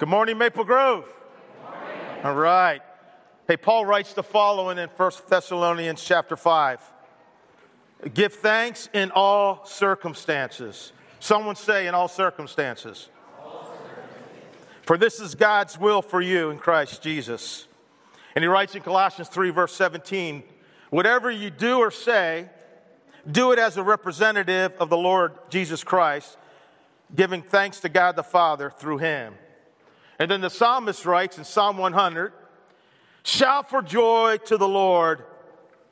Good morning, Maple Grove. All right. Hey, Paul writes the following in 1 Thessalonians chapter 5. Give thanks in all circumstances. Someone say, in all circumstances. For this is God's will for you in Christ Jesus. And he writes in Colossians 3, verse 17 Whatever you do or say, do it as a representative of the Lord Jesus Christ, giving thanks to God the Father through him. And then the psalmist writes in Psalm 100 Shout for joy to the Lord,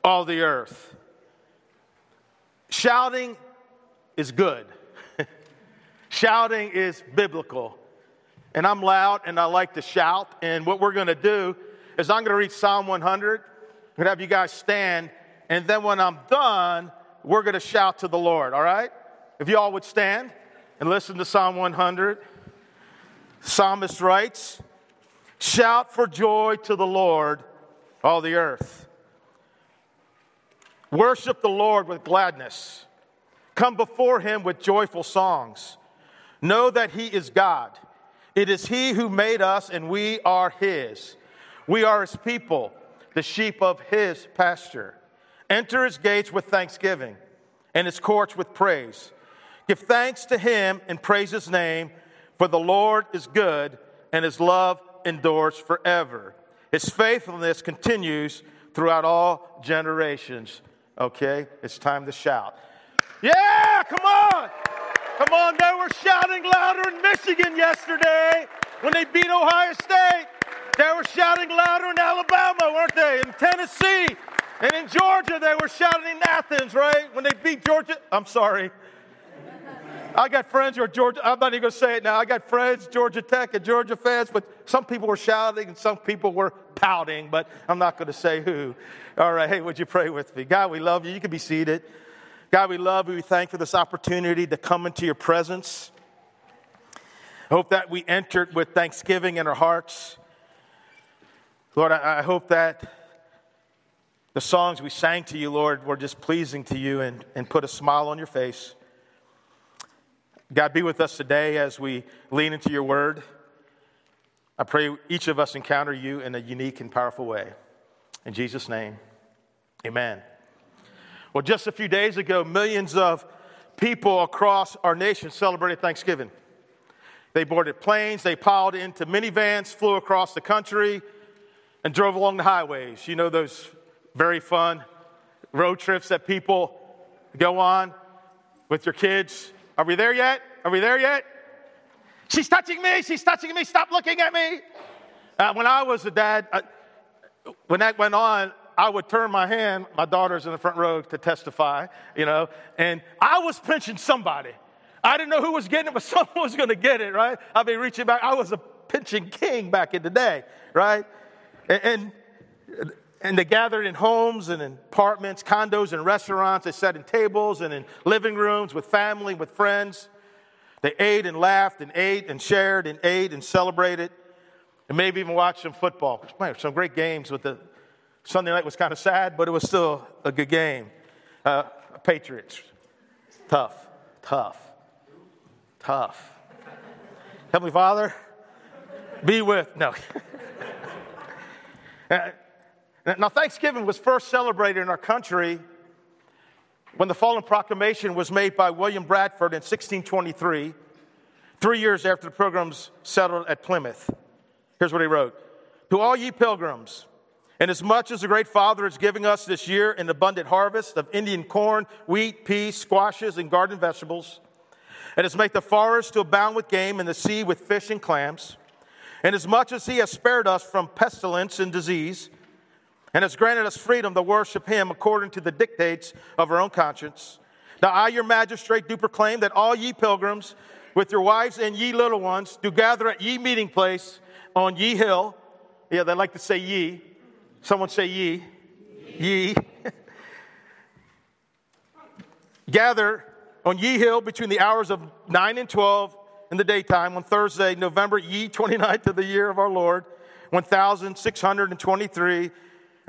all the earth. Shouting is good. Shouting is biblical. And I'm loud and I like to shout. And what we're going to do is I'm going to read Psalm 100. I'm going to have you guys stand. And then when I'm done, we're going to shout to the Lord, all right? If you all would stand and listen to Psalm 100. Psalmist writes, Shout for joy to the Lord, all the earth. Worship the Lord with gladness. Come before him with joyful songs. Know that he is God. It is he who made us, and we are his. We are his people, the sheep of his pasture. Enter his gates with thanksgiving and his courts with praise. Give thanks to him and praise his name, for the Lord is good, and his love endures forever. His faithfulness continues throughout all generations. Okay, it's time to shout. Yeah, come on. Come on, they were shouting louder in Michigan yesterday when they beat Ohio State. They were shouting louder in Alabama, weren't they? In Tennessee. And in Georgia, they were shouting in Athens, right? When they beat Georgia. I'm sorry. I got friends who are Georgia. I'm not even going to say it now. I got friends, Georgia Tech and Georgia fans, but some people were shouting and some people were pouting, but I'm not going to say who. All right. Hey, would you pray with me? God, we love you. You can be seated. God, we love you. We thank you for this opportunity to come into your presence. I hope that we entered with thanksgiving in our hearts. Lord, I, I hope that the songs we sang to you, Lord, were just pleasing to you and, and put a smile on your face. God, be with us today as we lean into your word. I pray each of us encounter you in a unique and powerful way. In Jesus' name, amen. Well, just a few days ago, millions of people across our nation celebrated Thanksgiving. They boarded planes, they piled into minivans, flew across the country, and drove along the highways. You know, those very fun road trips that people go on with your kids are we there yet? Are we there yet? She's touching me. She's touching me. Stop looking at me. Uh, when I was a dad, uh, when that went on, I would turn my hand, my daughter's in the front row to testify, you know, and I was pinching somebody. I didn't know who was getting it, but someone was going to get it, right? I'd be reaching back. I was a pinching king back in the day, right? And, and and they gathered in homes and in apartments, condos and restaurants. They sat in tables and in living rooms with family, with friends. They ate and laughed and ate and shared and ate and celebrated. And maybe even watched some football. Man, some great games with the Sunday night was kind of sad, but it was still a good game. Uh, Patriots. Tough, tough, tough. Heavenly Father, be with. No. Now, Thanksgiving was first celebrated in our country when the Fallen Proclamation was made by William Bradford in 1623, three years after the pilgrims settled at Plymouth. Here's what he wrote To all ye pilgrims, Inasmuch as the great Father is giving us this year an abundant harvest of Indian corn, wheat, peas, squashes, and garden vegetables, and has made the forest to abound with game and the sea with fish and clams, and as much as he has spared us from pestilence and disease, and has granted us freedom to worship him according to the dictates of our own conscience. Now I, your magistrate, do proclaim that all ye pilgrims, with your wives and ye little ones, do gather at ye meeting place on ye hill. Yeah, they like to say ye. Someone say ye. Ye. ye. gather on ye hill between the hours of 9 and 12 in the daytime on Thursday, November ye 29th of the year of our Lord, 1623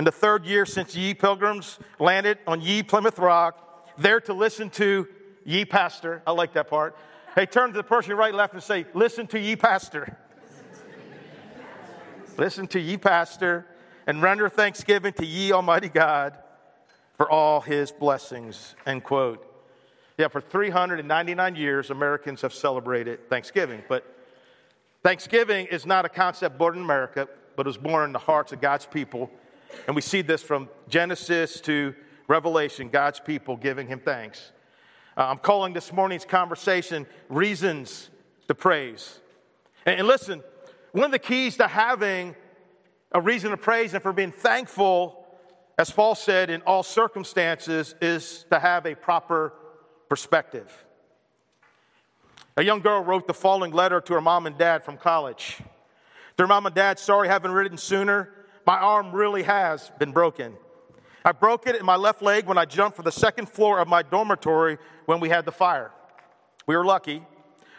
in the third year since ye pilgrims landed on ye Plymouth Rock, there to listen to ye pastor. I like that part. Hey, turn to the person right left and say, Listen to ye pastor. Listen to ye, pastor, and render thanksgiving to ye, Almighty God, for all his blessings. End quote. Yeah, for 399 years, Americans have celebrated Thanksgiving. But Thanksgiving is not a concept born in America, but was born in the hearts of God's people. And we see this from Genesis to Revelation, God's people giving him thanks. Uh, I'm calling this morning's conversation Reasons to Praise. And, and listen, one of the keys to having a reason to praise and for being thankful, as Paul said, in all circumstances, is to have a proper perspective. A young girl wrote the following letter to her mom and dad from college. Dear mom and dad, sorry haven't written sooner. My arm really has been broken. I broke it in my left leg when I jumped from the second floor of my dormitory when we had the fire. We were lucky.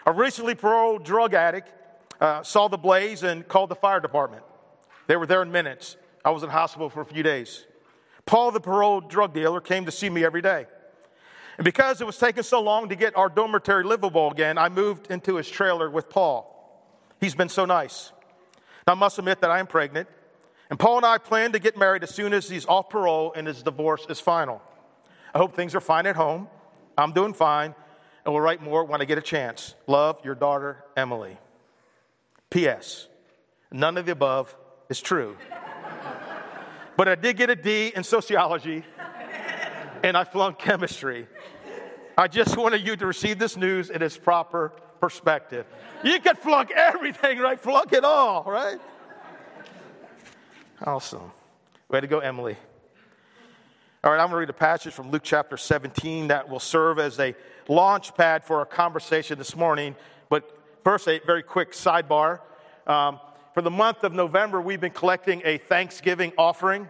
A recently paroled drug addict uh, saw the blaze and called the fire department. They were there in minutes. I was in hospital for a few days. Paul, the paroled drug dealer, came to see me every day. And because it was taking so long to get our dormitory livable again, I moved into his trailer with Paul. He's been so nice. Now, I must admit that I am pregnant. And Paul and I plan to get married as soon as he's off parole and his divorce is final. I hope things are fine at home. I'm doing fine, and we'll write more when I get a chance. Love, your daughter, Emily. P.S. None of the above is true. but I did get a D in sociology, and I flunked chemistry. I just wanted you to receive this news in its proper perspective. You could flunk everything, right? Flunk it all, right? Awesome. Way to go, Emily. All right, I'm going to read a passage from Luke chapter 17 that will serve as a launch pad for our conversation this morning. But first, a very quick sidebar. Um, for the month of November, we've been collecting a Thanksgiving offering.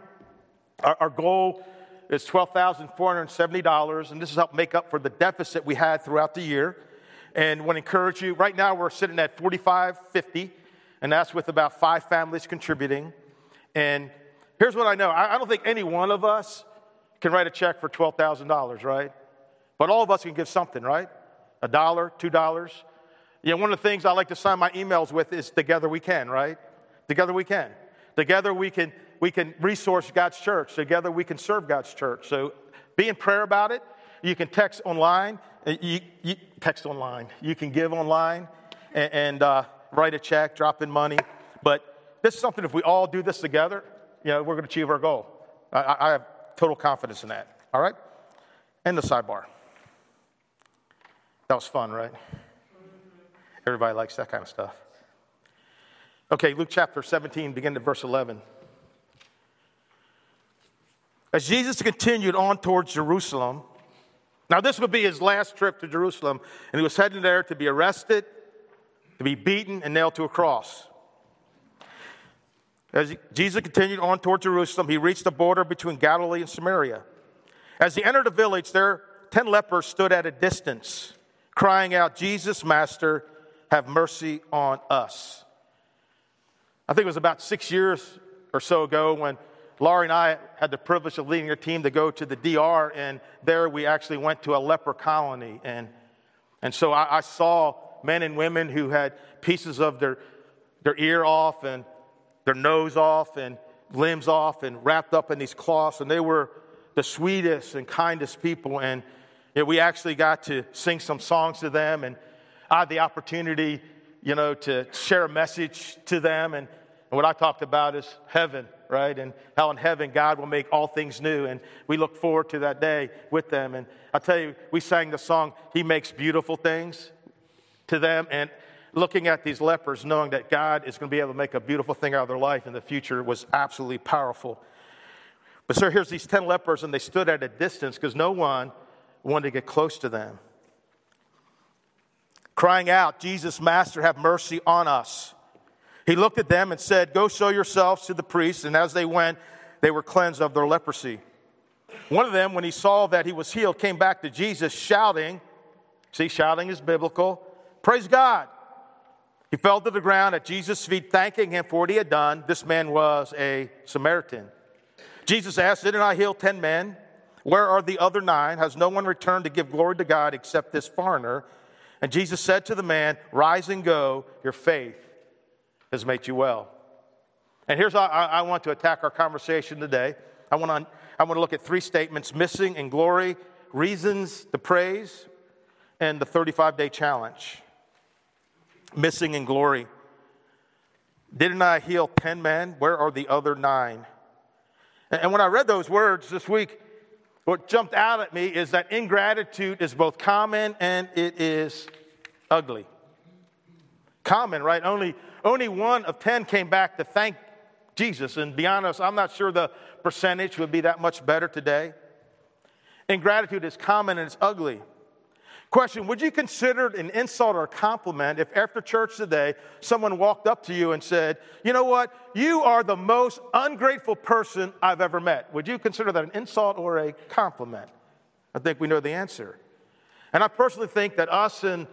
Our, our goal is $12,470, and this has helped make up for the deficit we had throughout the year. And want to encourage you, right now we're sitting at 4550, and that's with about five families contributing. And here's what I know I don't think any one of us can write a check for $12,000, right? But all of us can give something, right? A dollar, two dollars. You know, one of the things I like to sign my emails with is together we can, right? Together we can. Together we can we can resource God's church. Together we can serve God's church. So be in prayer about it. You can text online. Uh, you, you text online. You can give online and, and uh, write a check, drop in money. But this is something, if we all do this together, you know, we're going to achieve our goal. I, I have total confidence in that. All right? And the sidebar. That was fun, right? Everybody likes that kind of stuff. Okay, Luke chapter 17, begin to verse 11. As Jesus continued on towards Jerusalem, now this would be his last trip to Jerusalem, and he was heading there to be arrested, to be beaten, and nailed to a cross. As Jesus continued on toward Jerusalem, he reached the border between Galilee and Samaria. As he entered the village, there ten lepers stood at a distance, crying out, Jesus, Master, have mercy on us. I think it was about six years or so ago when Laurie and I had the privilege of leading a team to go to the DR, and there we actually went to a leper colony. And, and so I, I saw men and women who had pieces of their, their ear off and their nose off and limbs off and wrapped up in these cloths. And they were the sweetest and kindest people. And you know, we actually got to sing some songs to them. And I had the opportunity, you know, to share a message to them. And, and what I talked about is heaven, right? And how in heaven God will make all things new. And we look forward to that day with them. And I tell you, we sang the song, He Makes Beautiful Things to them. And looking at these lepers, knowing that God is going to be able to make a beautiful thing out of their life in the future was absolutely powerful. But, sir, here's these 10 lepers, and they stood at a distance because no one wanted to get close to them. Crying out, Jesus, Master, have mercy on us. He looked at them and said, Go show yourselves to the priests. And as they went, they were cleansed of their leprosy. One of them, when he saw that he was healed, came back to Jesus shouting. See, shouting is biblical. Praise God. He fell to the ground at Jesus' feet, thanking him for what he had done. This man was a Samaritan. Jesus asked, Didn't I heal 10 men? Where are the other nine? Has no one returned to give glory to God except this foreigner? And Jesus said to the man, Rise and go, your faith has made you well. And here's how I, want to attack our conversation today. I want, to, I want to look at three statements missing in glory, reasons to praise, and the 35 day challenge. Missing in glory. Didn't I heal 10 men? Where are the other nine? And when I read those words this week, what jumped out at me is that ingratitude is both common and it is ugly. Common, right? Only, only one of 10 came back to thank Jesus. And be honest, I'm not sure the percentage would be that much better today. Ingratitude is common and it's ugly. Question Would you consider it an insult or a compliment if after church today someone walked up to you and said, You know what? You are the most ungrateful person I've ever met? Would you consider that an insult or a compliment? I think we know the answer. And I personally think that us and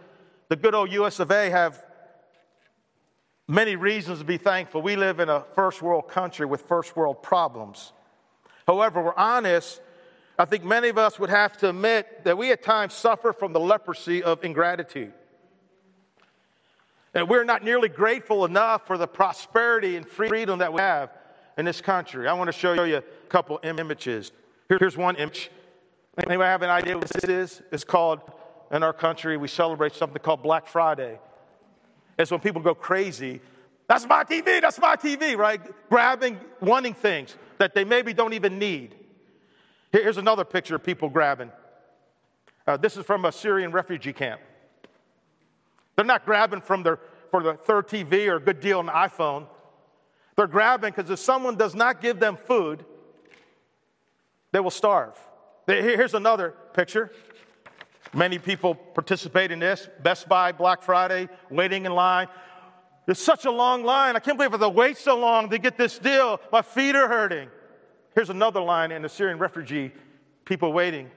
the good old US of A have many reasons to be thankful. We live in a first world country with first world problems. However, we're honest I think many of us would have to admit that we at times suffer from the leprosy of ingratitude. And we're not nearly grateful enough for the prosperity and freedom that we have in this country. I want to show you a couple images. Here's one image. Anybody have an idea what this is? It's called, in our country, we celebrate something called Black Friday. It's when people go crazy. That's my TV, that's my TV, right? Grabbing, wanting things that they maybe don't even need. Here's another picture of people grabbing. Uh, this is from a Syrian refugee camp. They're not grabbing from their, for the third TV or a good deal on the iPhone. They're grabbing because if someone does not give them food, they will starve. Here's another picture. Many people participate in this. Best Buy, Black Friday, waiting in line. There's such a long line. I can't believe I have to wait so long to get this deal. My feet are hurting. Here's another line in the Syrian refugee people waiting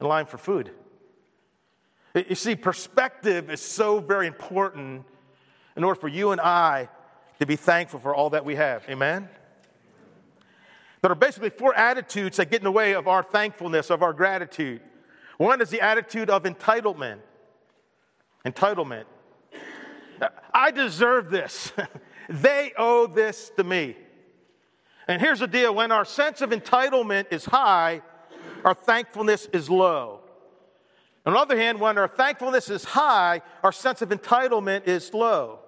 in line for food. You see, perspective is so very important in order for you and I to be thankful for all that we have. Amen? There are basically four attitudes that get in the way of our thankfulness, of our gratitude. One is the attitude of entitlement. Entitlement. I deserve this. they owe this to me. And here's the deal when our sense of entitlement is high, our thankfulness is low. On the other hand, when our thankfulness is high, our sense of entitlement is low.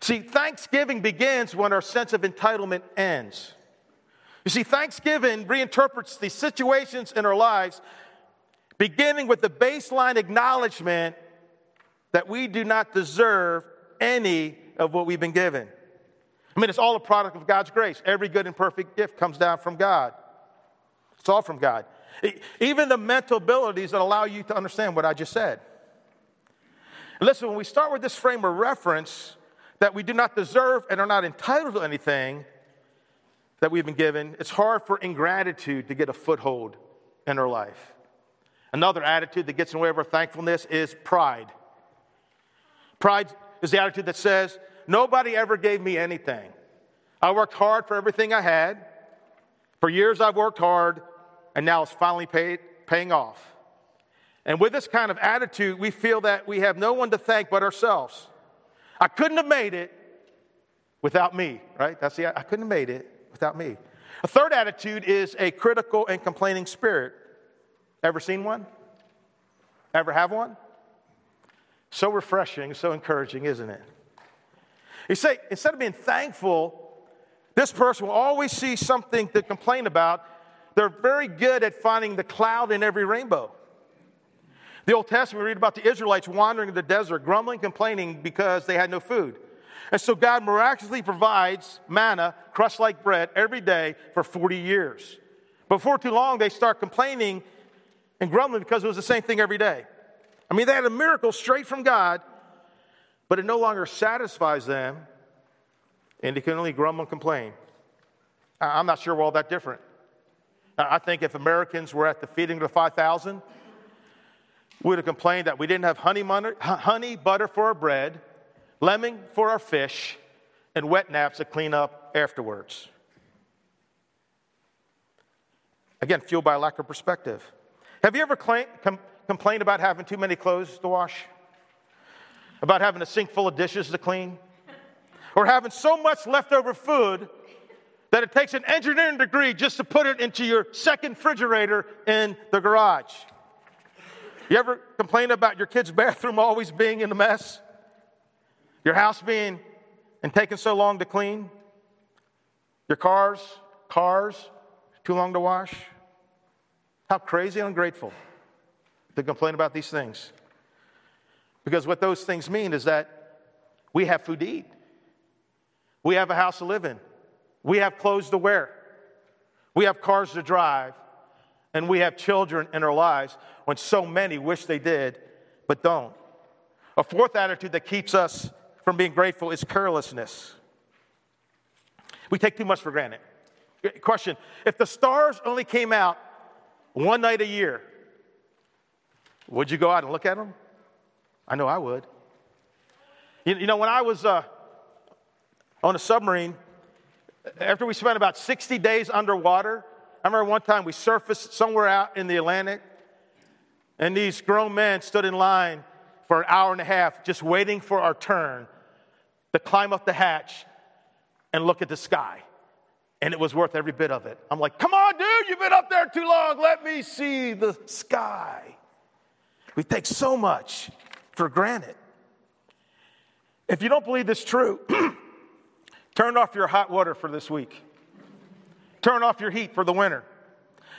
See, Thanksgiving begins when our sense of entitlement ends. You see, Thanksgiving reinterprets the situations in our lives, beginning with the baseline acknowledgement that we do not deserve any of what we've been given. I mean, it's all a product of God's grace. Every good and perfect gift comes down from God. It's all from God. Even the mental abilities that allow you to understand what I just said. listen, when we start with this frame of reference that we do not deserve and are not entitled to anything that we've been given, it's hard for ingratitude to get a foothold in our life. Another attitude that gets in the way of our thankfulness is pride. Pride is the attitude that says, Nobody ever gave me anything. I worked hard for everything I had. For years, I've worked hard, and now it's finally paid, paying off. And with this kind of attitude, we feel that we have no one to thank but ourselves. I couldn't have made it without me, right? That's the I couldn't have made it without me. A third attitude is a critical and complaining spirit. Ever seen one? Ever have one? So refreshing, so encouraging, isn't it? You say, instead of being thankful, this person will always see something to complain about. They're very good at finding the cloud in every rainbow. The Old Testament, we read about the Israelites wandering in the desert, grumbling, complaining because they had no food. And so God miraculously provides manna, crushed like bread, every day for 40 years. Before too long, they start complaining and grumbling because it was the same thing every day. I mean, they had a miracle straight from God, but it no longer satisfies them, and they can only grumble and complain. I'm not sure we're all that different. I think if Americans were at the feeding of the 5,000, we would have complained that we didn't have honey, butter for our bread, lemon for our fish, and wet naps to clean up afterwards. Again, fueled by a lack of perspective. Have you ever claim, com, complained about having too many clothes to wash? About having a sink full of dishes to clean. or having so much leftover food that it takes an engineering degree just to put it into your second refrigerator in the garage. You ever complain about your kid's bathroom always being in a mess? Your house being and taking so long to clean? Your cars, cars, too long to wash? How crazy ungrateful to complain about these things. Because what those things mean is that we have food to eat, we have a house to live in, we have clothes to wear, we have cars to drive, and we have children in our lives when so many wish they did but don't. A fourth attitude that keeps us from being grateful is carelessness. We take too much for granted. Question If the stars only came out one night a year, would you go out and look at them? I know I would. You, you know, when I was uh, on a submarine, after we spent about 60 days underwater, I remember one time we surfaced somewhere out in the Atlantic, and these grown men stood in line for an hour and a half just waiting for our turn to climb up the hatch and look at the sky. And it was worth every bit of it. I'm like, come on, dude, you've been up there too long. Let me see the sky. We take so much for granted. If you don't believe this true, turn off your hot water for this week. Turn off your heat for the winter.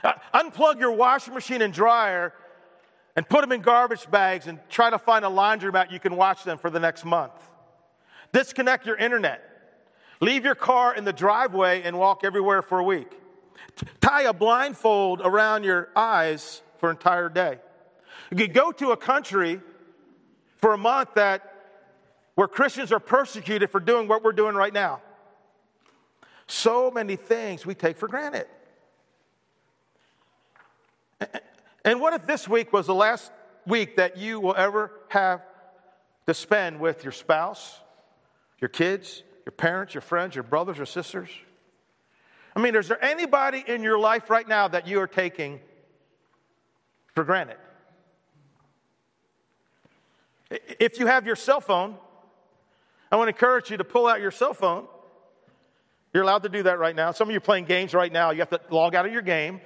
Uh, unplug your washing machine and dryer and put them in garbage bags and try to find a laundromat you can wash them for the next month. Disconnect your internet. Leave your car in the driveway and walk everywhere for a week. Tie a blindfold around your eyes for an entire day. You could go to a country for a month that where Christians are persecuted for doing what we're doing right now. So many things we take for granted. And what if this week was the last week that you will ever have to spend with your spouse, your kids, your parents, your friends, your brothers or sisters? I mean, is there anybody in your life right now that you are taking for granted? If you have your cell phone, I want to encourage you to pull out your cell phone. You're allowed to do that right now. Some of you are playing games right now. You have to log out of your game,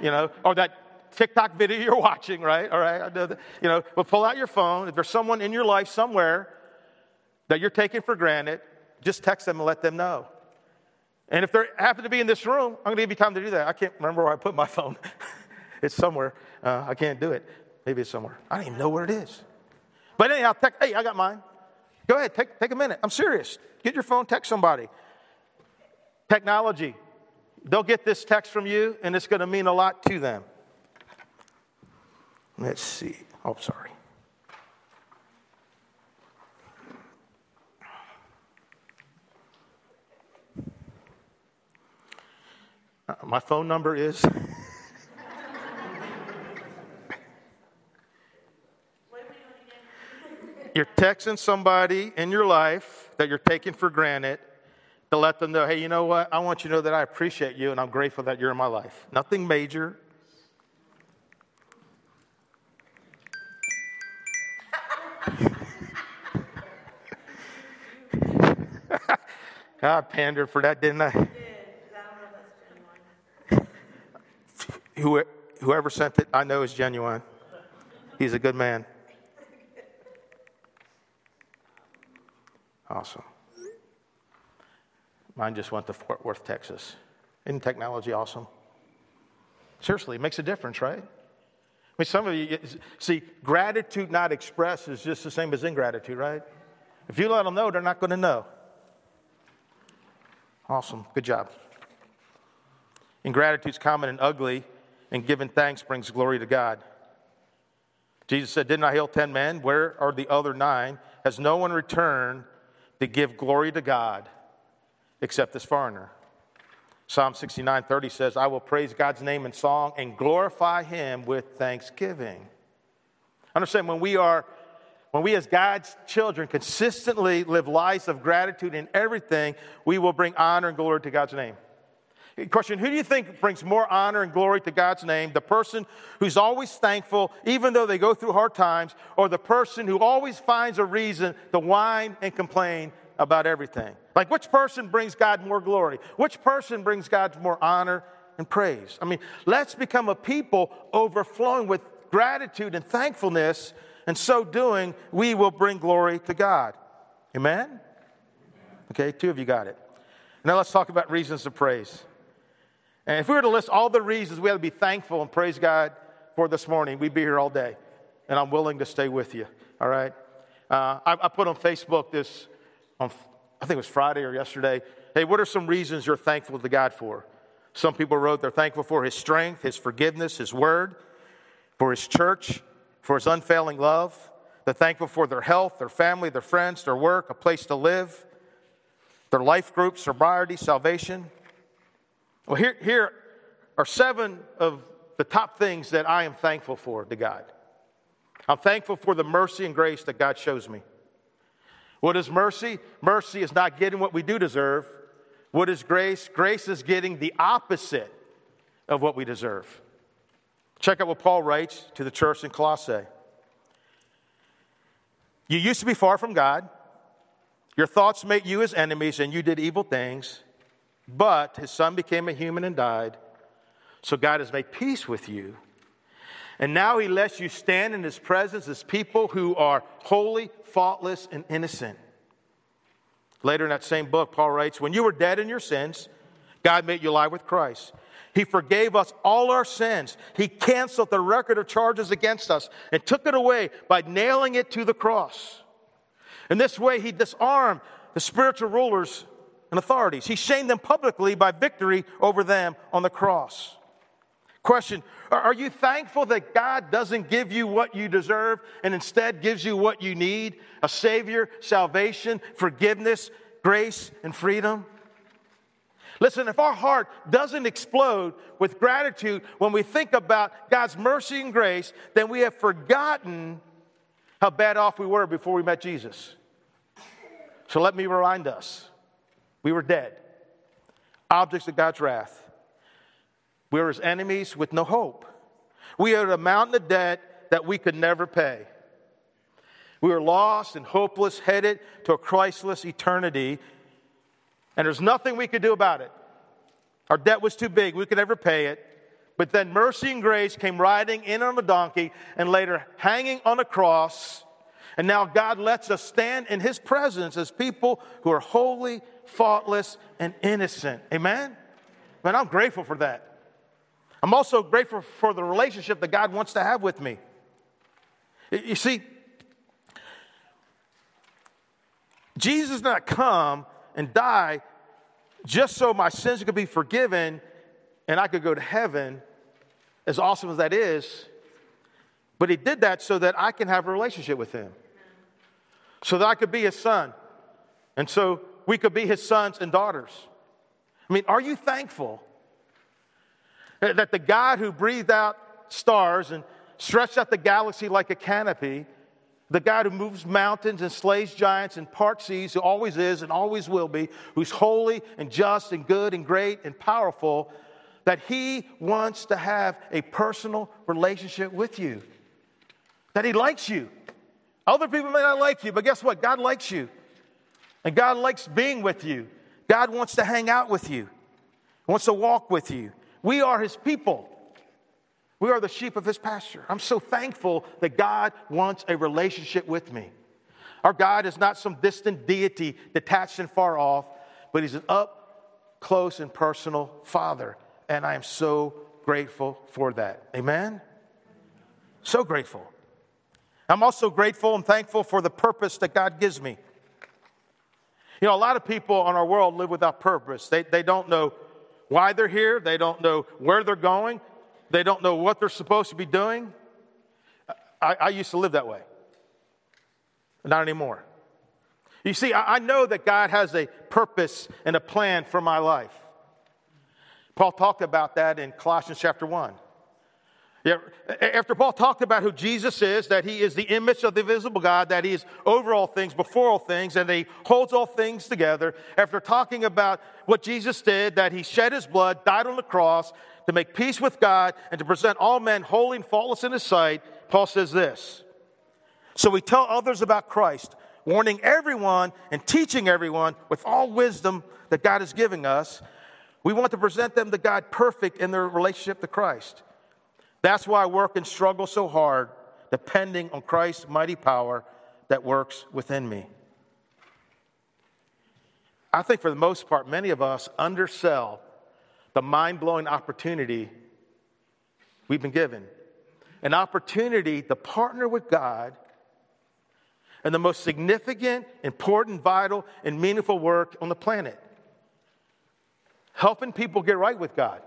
you know, or that TikTok video you're watching, right? All right, I know that. You know, but pull out your phone. If there's someone in your life somewhere that you're taking for granted, just text them and let them know. And if they happen to be in this room, I'm going to give you time to do that. I can't remember where I put my phone. it's somewhere. Uh, I can't do it. Maybe it's somewhere. I don't even know where it is. But anyhow, hey, I got mine. Go ahead, take, take a minute. I'm serious. Get your phone, text somebody. Technology. They'll get this text from you, and it's going to mean a lot to them. Let's see. Oh, sorry. Uh, my phone number is You're texting somebody in your life that you're taking for granted to let them know, hey, you know what? I want you to know that I appreciate you and I'm grateful that you're in my life. Nothing major. I pandered for that, didn't I? Whoever sent it, I know is genuine. He's a good man. Awesome. Mine just went to Fort Worth, Texas. Isn't technology awesome? Seriously, it makes a difference, right? I mean, some of you see, gratitude not expressed is just the same as ingratitude, right? If you let them know, they're not going to know. Awesome. Good job. Ingratitude is common and ugly, and giving thanks brings glory to God. Jesus said, Didn't I heal 10 men? Where are the other nine? Has no one returned to give glory to God except this foreigner. Psalm 69 30 says, I will praise God's name in song and glorify him with thanksgiving. Understand when we are, when we as God's children consistently live lives of gratitude in everything, we will bring honor and glory to God's name. Question Who do you think brings more honor and glory to God's name? The person who's always thankful, even though they go through hard times, or the person who always finds a reason to whine and complain about everything. Like, which person brings God more glory? Which person brings God more honor and praise? I mean, let's become a people overflowing with gratitude and thankfulness, and so doing, we will bring glory to God. Amen? Okay, two of you got it. Now let's talk about reasons to praise. And if we were to list all the reasons we have to be thankful and praise God for this morning, we'd be here all day. And I'm willing to stay with you, all right? Uh, I, I, put on Facebook this, on, I think it was Friday or yesterday. Hey, what are some reasons you're thankful to God for? Some people wrote they're thankful for His strength, His forgiveness, His word, for His church, for His unfailing love. They're thankful for their health, their family, their friends, their work, a place to live, their life group, sobriety, salvation. Well, here, here are seven of the top things that I am thankful for to God. I'm thankful for the mercy and grace that God shows me. What is mercy? Mercy is not getting what we do deserve. What is grace? Grace is getting the opposite of what we deserve. Check out what Paul writes to the church in Colossae. You used to be far from God. Your thoughts made you his enemies, and you did evil things. But his son became a human and died. So God has made peace with you and now he lets you stand in his presence as people who are holy, faultless, and innocent. Later in that same book, Paul writes When you were dead in your sins, God made you alive with Christ. He forgave us all our sins. He canceled the record of charges against us and took it away by nailing it to the cross. In this way, he disarmed the spiritual rulers and authorities. He shamed them publicly by victory over them on the cross. Question Are you thankful that God doesn't give you what you deserve and instead gives you what you need a Savior, salvation, forgiveness, grace, and freedom? Listen, if our heart doesn't explode with gratitude when we think about God's mercy and grace, then we have forgotten how bad off we were before we met Jesus. So let me remind us we were dead, objects of God's wrath. We were his enemies with no hope. We owed a mountain of debt that we could never pay. We were lost and hopeless, headed to a Christless eternity, and there's nothing we could do about it. Our debt was too big, we could never pay it. But then mercy and grace came riding in on a donkey and later hanging on a cross. And now God lets us stand in his presence as people who are holy, faultless, and innocent. Amen? Man, I'm grateful for that. I'm also grateful for the relationship that God wants to have with me. You see, Jesus did not come and die just so my sins could be forgiven and I could go to heaven, as awesome as that is. But he did that so that I can have a relationship with him, so that I could be his son, and so we could be his sons and daughters. I mean, are you thankful that the God who breathed out stars and stretched out the galaxy like a canopy, the God who moves mountains and slays giants and parts seas, who always is and always will be, who's holy and just and good and great and powerful, that He wants to have a personal relationship with you. That He likes you. Other people may not like you, but guess what? God likes you. And God likes being with you. God wants to hang out with you, wants to walk with you. We are his people. We are the sheep of his pasture. I'm so thankful that God wants a relationship with me. Our God is not some distant deity detached and far off, but he's an up close and personal father. And I am so grateful for that. Amen? So grateful. I'm also grateful and thankful for the purpose that God gives me. You know, a lot of people in our world live without purpose. They, they don't know why they're here, they don't know where they're going, they don't know what they're supposed to be doing. I, I used to live that way, not anymore. You see, I, I know that God has a purpose and a plan for my life. Paul talked about that in Colossians chapter 1. Yeah, after Paul talked about who Jesus is, that he is the image of the invisible God, that he is over all things, before all things, and he holds all things together, after talking about what Jesus did, that he shed his blood, died on the cross to make peace with God, and to present all men holy and faultless in his sight, Paul says this So we tell others about Christ. warning everyone and teaching everyone with all wisdom that God is giving us. We want to present them to God perfect in their relationship to Christ. That's why I work and struggle so hard, depending on Christ's mighty power that works within me. I think for the most part, many of us undersell the mind blowing opportunity we've been given. An opportunity to partner with God in the most significant, important, vital, and meaningful work on the planet. Helping people get right with God,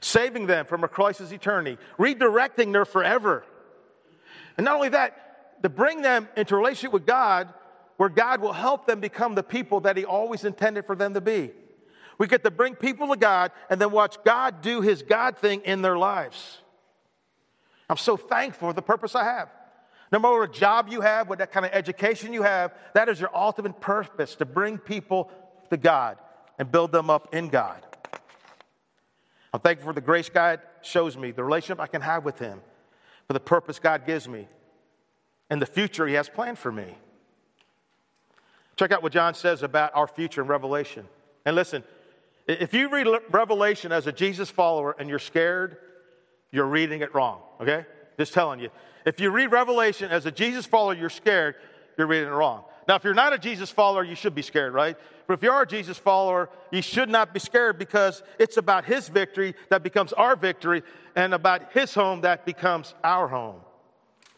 saving them from a Christless eternity, redirecting their forever. And not only that, to bring them into relationship with God where God will help them become the people that He always intended for them to be. We get to bring people to God and then watch God do His God thing in their lives. I'm so thankful for the purpose I have. No matter what job you have, what that kind of education you have, that is your ultimate purpose to bring people to God and build them up in God. I'm thankful for the grace God shows me, the relationship I can have with Him, for the purpose God gives me, and the future He has planned for me. Check out what John says about our future in Revelation. And listen, if you read Revelation as a Jesus follower and you're scared, you're reading it wrong, okay? Just telling you. If you read Revelation as a Jesus follower, you're scared, you're reading it wrong. Now, if you're not a Jesus follower, you should be scared, right? But if you are a Jesus follower, you should not be scared because it's about his victory that becomes our victory and about his home that becomes our home.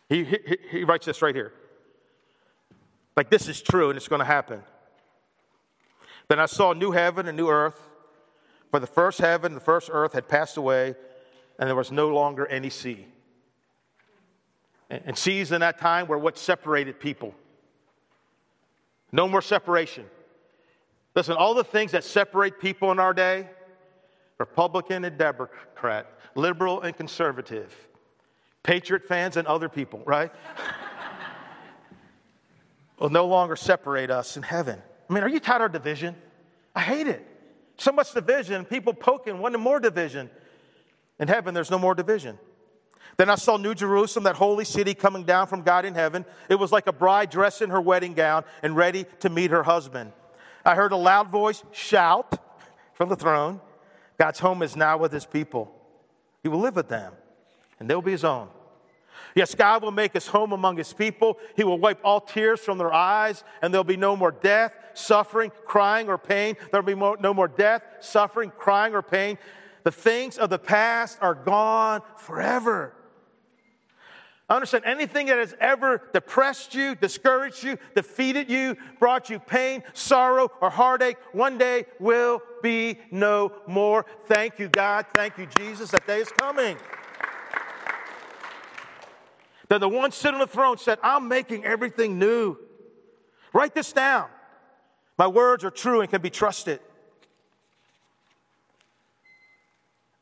He, he, he writes this right here. Like, this is true and it's going to happen. Then I saw a new heaven and new earth, for the first heaven the first earth had passed away, and there was no longer any sea. And seas in that time were what separated people. No more separation. Listen, all the things that separate people in our day Republican and Democrat, liberal and conservative, Patriot fans and other people, right? will no longer separate us in heaven. I mean, are you tired of division? I hate it. So much division, people poking, wanting more division. In heaven, there's no more division. Then I saw New Jerusalem, that holy city coming down from God in heaven. It was like a bride dressed in her wedding gown and ready to meet her husband. I heard a loud voice shout from the throne God's home is now with his people. He will live with them, and they'll be his own. Yes, God will make his home among his people. He will wipe all tears from their eyes, and there'll be no more death, suffering, crying, or pain. There'll be no more death, suffering, crying, or pain. The things of the past are gone forever. I understand anything that has ever depressed you, discouraged you, defeated you, brought you pain, sorrow, or heartache, one day will be no more. Thank you, God. Thank you, Jesus. That day is coming. Then the one sitting on the throne said, I'm making everything new. Write this down. My words are true and can be trusted.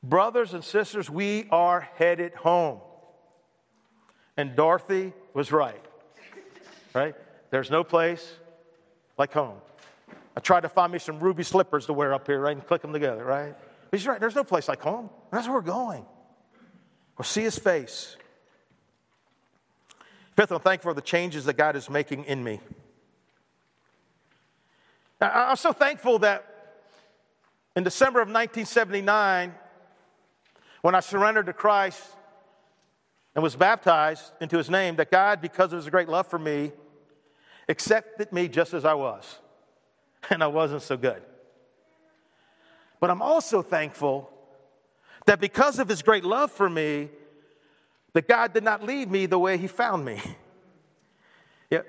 Brothers and sisters, we are headed home. And Dorothy was right. Right? There's no place like home. I tried to find me some ruby slippers to wear up here, right, and click them together, right? But he's right. There's no place like home. That's where we're going. We'll see his face. Fifth, I'm thankful for the changes that God is making in me. I'm so thankful that in December of 1979, when I surrendered to Christ and was baptized into his name, that God, because of his great love for me, accepted me just as I was. And I wasn't so good. But I'm also thankful that because of his great love for me, that God did not leave me the way he found me. Yeah,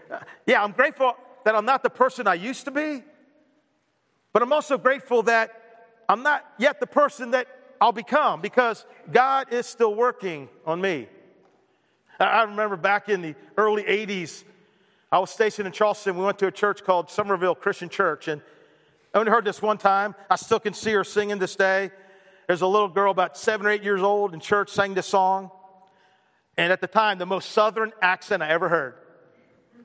yeah, I'm grateful that I'm not the person I used to be, but I'm also grateful that I'm not yet the person that I'll become because God is still working on me. I remember back in the early 80s, I was stationed in Charleston. We went to a church called Summerville Christian Church. And I only heard this one time. I still can see her singing this day. There's a little girl about seven or eight years old in church sang this song. And at the time, the most southern accent I ever heard.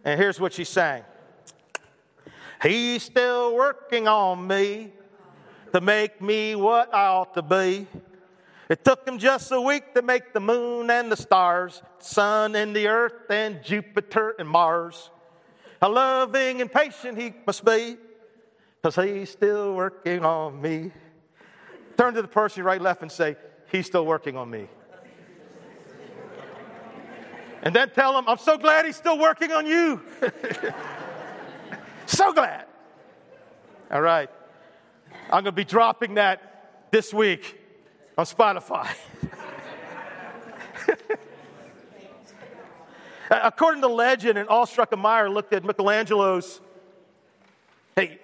And here's what she sang He's still working on me to make me what I ought to be. It took him just a week to make the moon and the stars, sun and the earth and Jupiter and Mars. How loving and patient he must be, because he's still working on me. Turn to the person right left and say, He's still working on me. and then tell him, I'm so glad he's still working on you. so glad. All right. I'm going to be dropping that this week on Spotify. According to legend, an awestruck admirer looked at Michelangelo's. Hey,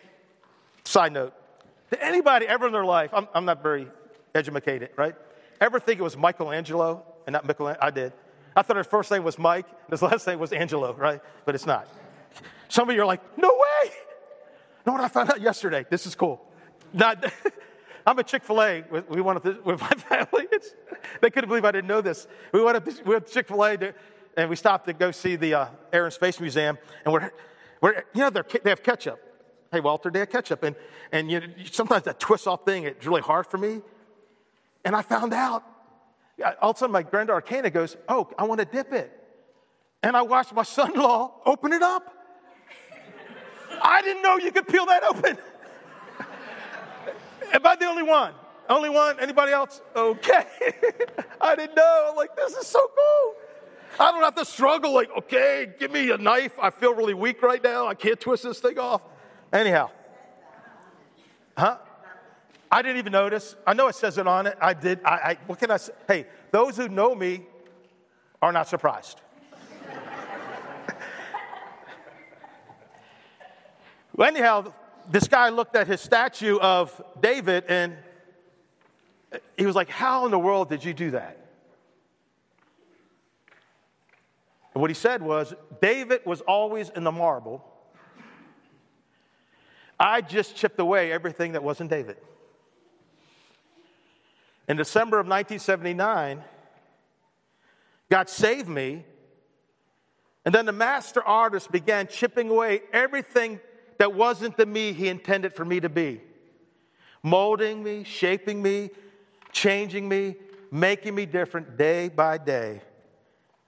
side note. Did anybody ever in their life, I'm, I'm not very educated, right? Ever think it was Michelangelo and not Michelangelo? I did. I thought his first name was Mike, and his last name was Angelo, right? But it's not. Some of you are like, no way. know what I found out yesterday? This is cool. Not, I'm at Chick fil A. We wanted to, with my family. It's, they couldn't believe I didn't know this. We went, to, we Chick fil A and we stopped to go see the uh, Air and Space Museum. And we're, we're you know, they have ketchup. Hey, Walter, they have ketchup. And, and you sometimes that twist off thing, it's really hard for me. And I found out. All of a sudden, my granddaughter Kana goes, Oh, I want to dip it. And I watched my son in law open it up. I didn't know you could peel that open. Am I the only one? Only one? Anybody else? Okay. I didn't know. I'm like, this is so cool. I don't have to struggle, like, okay, give me a knife. I feel really weak right now. I can't twist this thing off. Anyhow. Huh? I didn't even notice. I know it says it on it. I did. I, I what can I say? Hey, those who know me are not surprised. well, anyhow, this guy looked at his statue of David and he was like, How in the world did you do that? And what he said was, David was always in the marble. I just chipped away everything that wasn't David. In December of 1979, God saved me. And then the master artist began chipping away everything that wasn't the me he intended for me to be, molding me, shaping me, changing me, making me different day by day.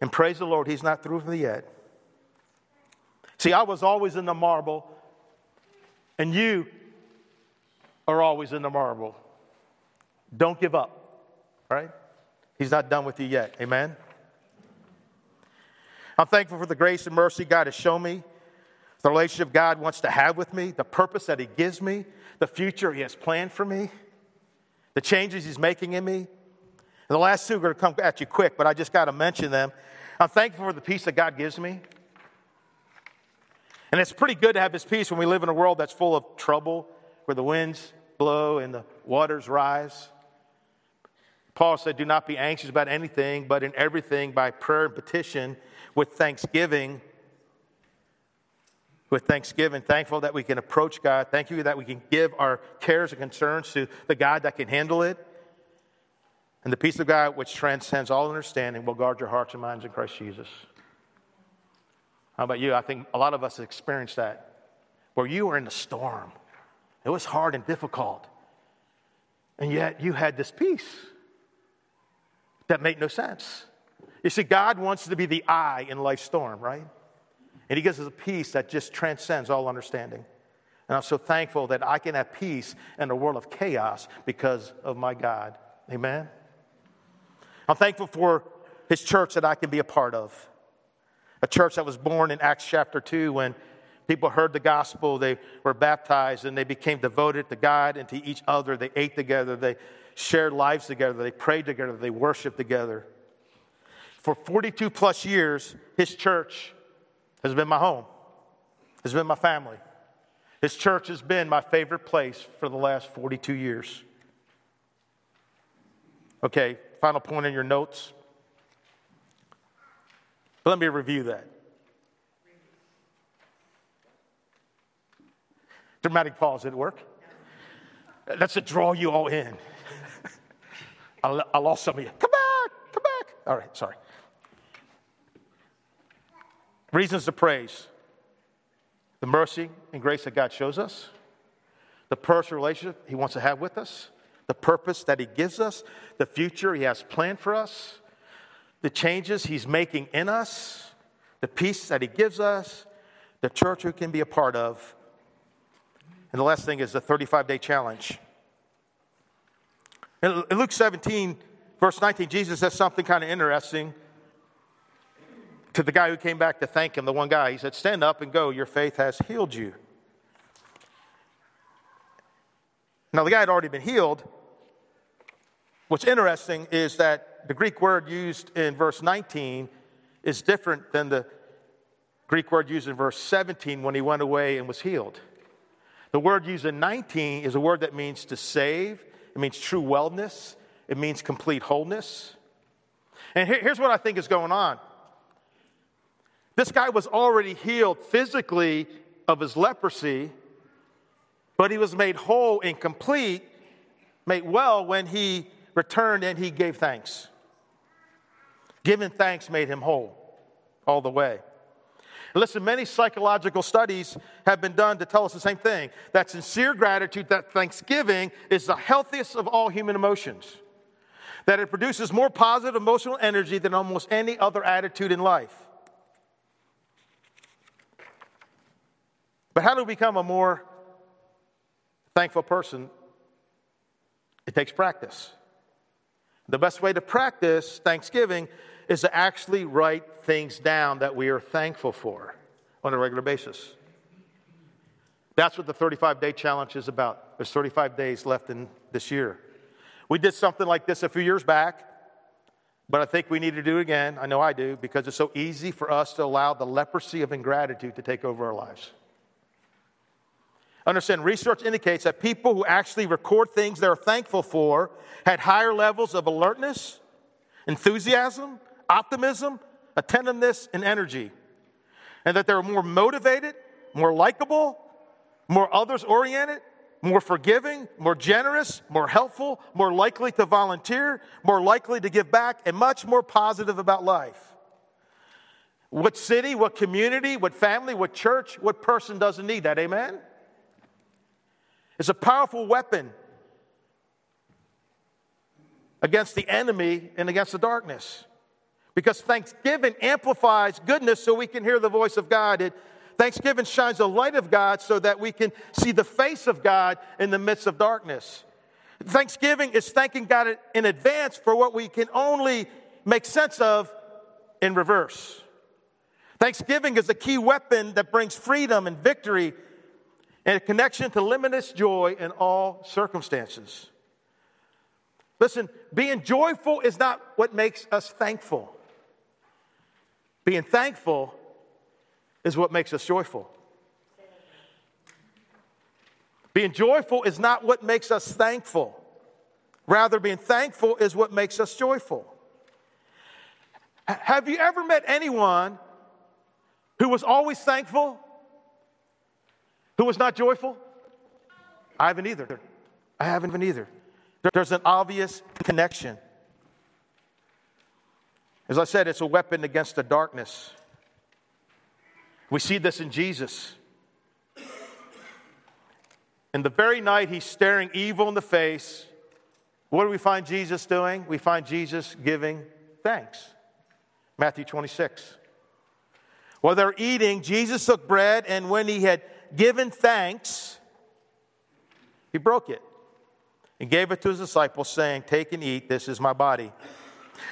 And praise the Lord, he's not through with me yet. See, I was always in the marble, and you are always in the marble. Don't give up, right? He's not done with you yet. Amen? I'm thankful for the grace and mercy God has shown me the relationship God wants to have with me, the purpose that He gives me, the future He has planned for me, the changes He's making in me. And the last two are going to come at you quick, but I just got to mention them. I'm thankful for the peace that God gives me. And it's pretty good to have His peace when we live in a world that's full of trouble, where the winds blow and the waters rise. Paul said, Do not be anxious about anything, but in everything by prayer and petition with thanksgiving with thanksgiving, thankful that we can approach God. Thank you that we can give our cares and concerns to the God that can handle it. And the peace of God, which transcends all understanding, will guard your hearts and minds in Christ Jesus. How about you? I think a lot of us experienced that. Where you were in the storm, it was hard and difficult. And yet you had this peace that made no sense. You see, God wants to be the eye in life's storm, right? And He gives us a peace that just transcends all understanding. And I'm so thankful that I can have peace in a world of chaos because of my God. Amen. I'm thankful for His church that I can be a part of. A church that was born in Acts chapter 2 when people heard the gospel, they were baptized, and they became devoted to God and to each other. They ate together, they shared lives together, they prayed together, they worshiped together. For 42 plus years, His church has been my home, has been my family. His church has been my favorite place for the last 42 years. Okay, final point in your notes. But let me review that. Dramatic pause, did it work? That's to draw you all in. I lost some of you. Come back, come back. All right, sorry. Reasons to praise the mercy and grace that God shows us, the personal relationship He wants to have with us, the purpose that He gives us, the future He has planned for us, the changes He's making in us, the peace that He gives us, the church we can be a part of. And the last thing is the 35 day challenge. In Luke 17, verse 19, Jesus says something kind of interesting to the guy who came back to thank him, the one guy. He said, Stand up and go, your faith has healed you. Now, the guy had already been healed. What's interesting is that the Greek word used in verse 19 is different than the Greek word used in verse 17 when he went away and was healed. The word used in 19 is a word that means to save, it means true wellness, it means complete wholeness. And here's what I think is going on this guy was already healed physically of his leprosy, but he was made whole and complete, made well when he returned and he gave thanks. Giving thanks made him whole all the way. Listen, many psychological studies have been done to tell us the same thing that sincere gratitude, that thanksgiving is the healthiest of all human emotions, that it produces more positive emotional energy than almost any other attitude in life. But how do we become a more thankful person, it takes practice. The best way to practice Thanksgiving is to actually write things down that we are thankful for on a regular basis. That's what the 35 day challenge is about. There's 35 days left in this year. We did something like this a few years back, but I think we need to do it again. I know I do, because it's so easy for us to allow the leprosy of ingratitude to take over our lives. Understand, research indicates that people who actually record things they're thankful for had higher levels of alertness, enthusiasm, optimism, attentiveness, and energy. And that they were more motivated, more likable, more others oriented, more forgiving, more generous, more helpful, more likely to volunteer, more likely to give back, and much more positive about life. What city, what community, what family, what church, what person doesn't need that? Amen? It's a powerful weapon against the enemy and against the darkness. Because thanksgiving amplifies goodness so we can hear the voice of God. It, thanksgiving shines the light of God so that we can see the face of God in the midst of darkness. Thanksgiving is thanking God in advance for what we can only make sense of in reverse. Thanksgiving is a key weapon that brings freedom and victory and a connection to limitless joy in all circumstances. Listen, being joyful is not what makes us thankful. Being thankful is what makes us joyful. Being joyful is not what makes us thankful. Rather, being thankful is what makes us joyful. Have you ever met anyone who was always thankful who was not joyful? I haven't either. I haven't either. There's an obvious connection. As I said, it's a weapon against the darkness. We see this in Jesus. In the very night he's staring evil in the face, what do we find Jesus doing? We find Jesus giving thanks. Matthew 26. While they're eating, Jesus took bread, and when he had given thanks, he broke it and gave it to his disciples, saying, Take and eat, this is my body.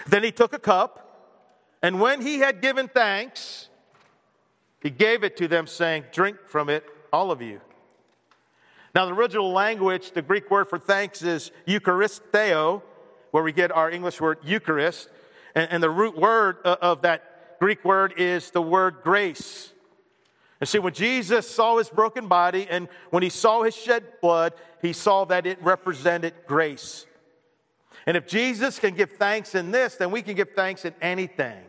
Then he took a cup, and when he had given thanks, he gave it to them, saying, Drink from it, all of you. Now, the original language, the Greek word for thanks is Eucharisteo, where we get our English word Eucharist. And, the root word uh, of that Greek word is the word grace. And see, when Jesus saw his broken body and when he saw his shed blood, he saw that it represented grace. And if Jesus can give thanks in this, then we can give thanks in anything.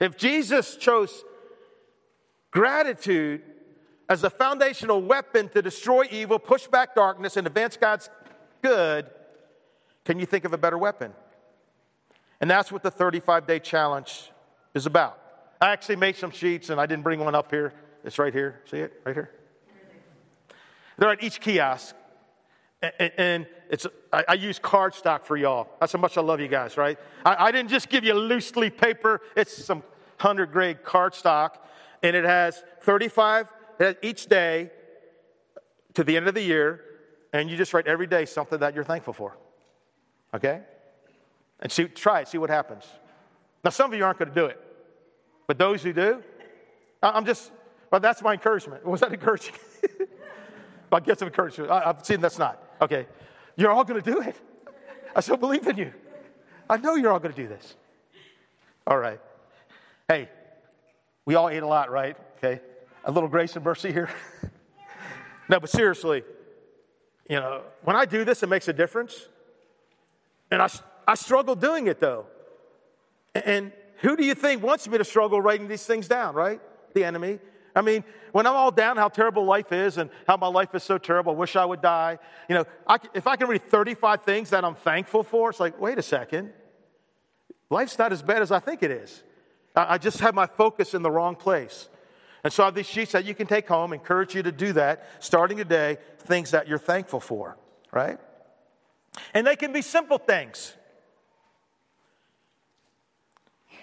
If Jesus chose gratitude as a foundational weapon to destroy evil, push back darkness, and advance God's good, can you think of a better weapon? And that's what the 35 day challenge is about. I actually made some sheets and I didn't bring one up here. It's right here. See it? Right here. They're at each kiosk. And, it's, I, use cardstock for y'all. That's how much I love you guys, right? I, I didn't just give you loose leaf paper. It's some 100 grade cardstock. and it has 35 each day to the end of the year, and you just write every day something that you're thankful for. Okay? And see, try it, see what happens. Now, some of you aren't going to do it, but those who do, I'm just, well, that's my encouragement. Was that encouraging? I get some encouragement. I, I've seen that's not. Okay. You're all going to do it. I still believe in you. I know you're all going to do this. All right. Hey, we all ate a lot, right? Okay. A little grace and mercy here. no, but seriously, you know, when I do this, it makes a difference. And I, I struggle doing it though. And who do you think wants me to struggle writing these things down, right? The enemy. I mean, when I'm all down how terrible life is and how my life is so terrible, I wish I would die. You know, I, if I can read 35 things that I'm thankful for, it's like, wait a second. Life's not as bad as I think it is. I, I just have my focus in the wrong place. And so I have these sheets that you can take home, encourage you to do that starting today, things that you're thankful for, right? And they can be simple things.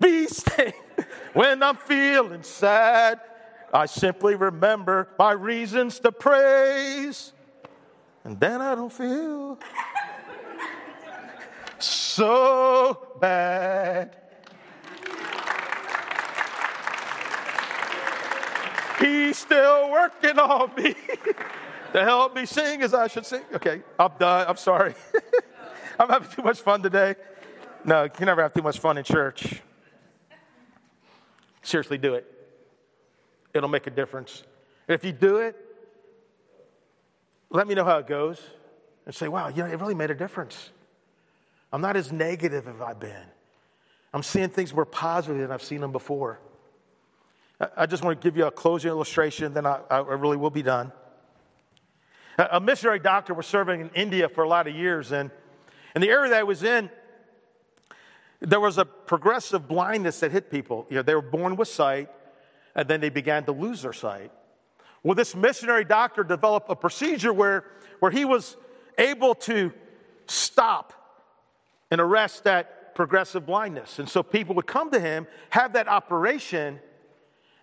stings, when I'm feeling sad, I simply remember my reasons to praise. And then I don't feel so bad. He's still working on me to help me sing as I should sing. Okay, I'm done. I'm sorry. I'm having too much fun today. No, you never have too much fun in church. Seriously, do it. It'll make a difference. if you do it, let me know how it goes and say, wow, you know, it really made a difference. I'm not as negative as I've been. I'm seeing things more positive than I've seen them before. I just want to give you a closing illustration, then I, I really will be done. A missionary doctor was serving in India for a lot of years, and in the area that I was in, there was a progressive blindness that hit people. You know, they were born with sight, and then they began to lose their sight. Well, this missionary doctor developed a procedure where, where he was able to stop and arrest that progressive blindness. And so people would come to him, have that operation,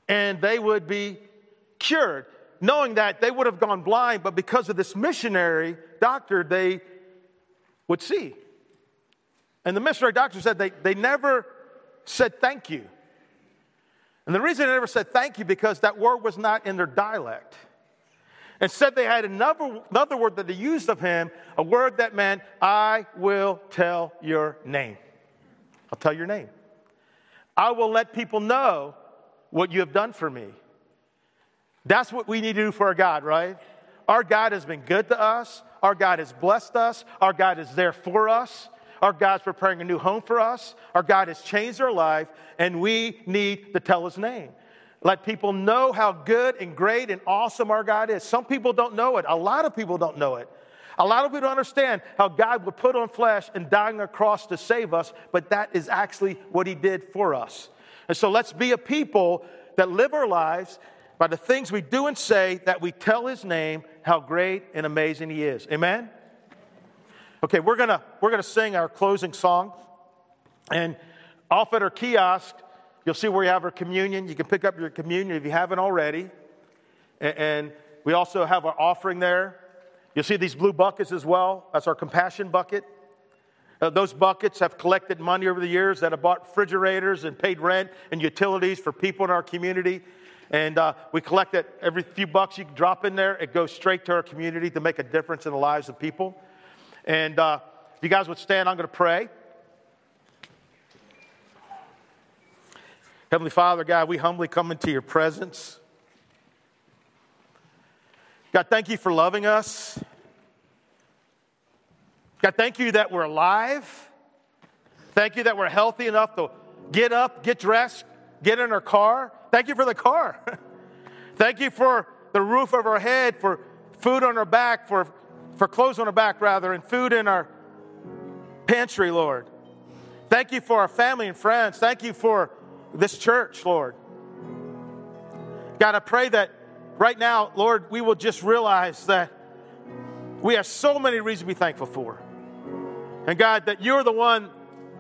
and they would be cured, knowing that they would have gone blind, but because of this missionary doctor, they would see. And the missionary doctor said they, they never said thank you. And the reason they never said thank you because that word was not in their dialect. Instead, they had another, another word that they used of him, a word that meant, I will tell your name. I'll tell your name. I will let people know what you have done for me. That's what we need to do for our God, right? Our God has been good to us. Our God has blessed us. Our God is there for us. Our God's preparing a new home for us. Our God has changed our life, and we need to tell his name. Let people know how good and great and awesome our God is. Some people don't know it. A lot of people don't know it. A lot of people don't understand how God would put on flesh and die on a cross to save us, but that is actually what He did for us. And so let's be a people that live our lives by the things we do and say that we tell His name, how great and amazing He is. Amen? Okay, we're gonna, we're gonna sing our closing song. And off at our kiosk, You'll see where you have our communion. You can pick up your communion if you haven't already. And we also have our offering there. You'll see these blue buckets as well. That's our compassion bucket. Uh, those buckets have collected money over the years that have bought refrigerators and paid rent and utilities for people in our community. And uh, we collect that every few bucks you drop in there, it goes straight to our community to make a difference in the lives of people. And uh, if you guys would stand, I'm going to pray. Heavenly Father, God, we humbly come into your presence. God, thank you for loving us. God, thank you that we're alive. Thank you that we're healthy enough to get up, get dressed, get in our car. Thank you for the car. thank you for the roof over our head, for food on our back, for, for clothes on our back, rather, and food in our pantry, Lord. Thank you for our family and friends. Thank you for this church, Lord. God, I pray that right now, Lord, we will just realize that we have so many reasons to be thankful for. And God, that you're the one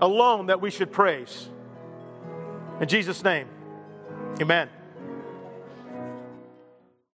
alone that we should praise. In Jesus' name, amen.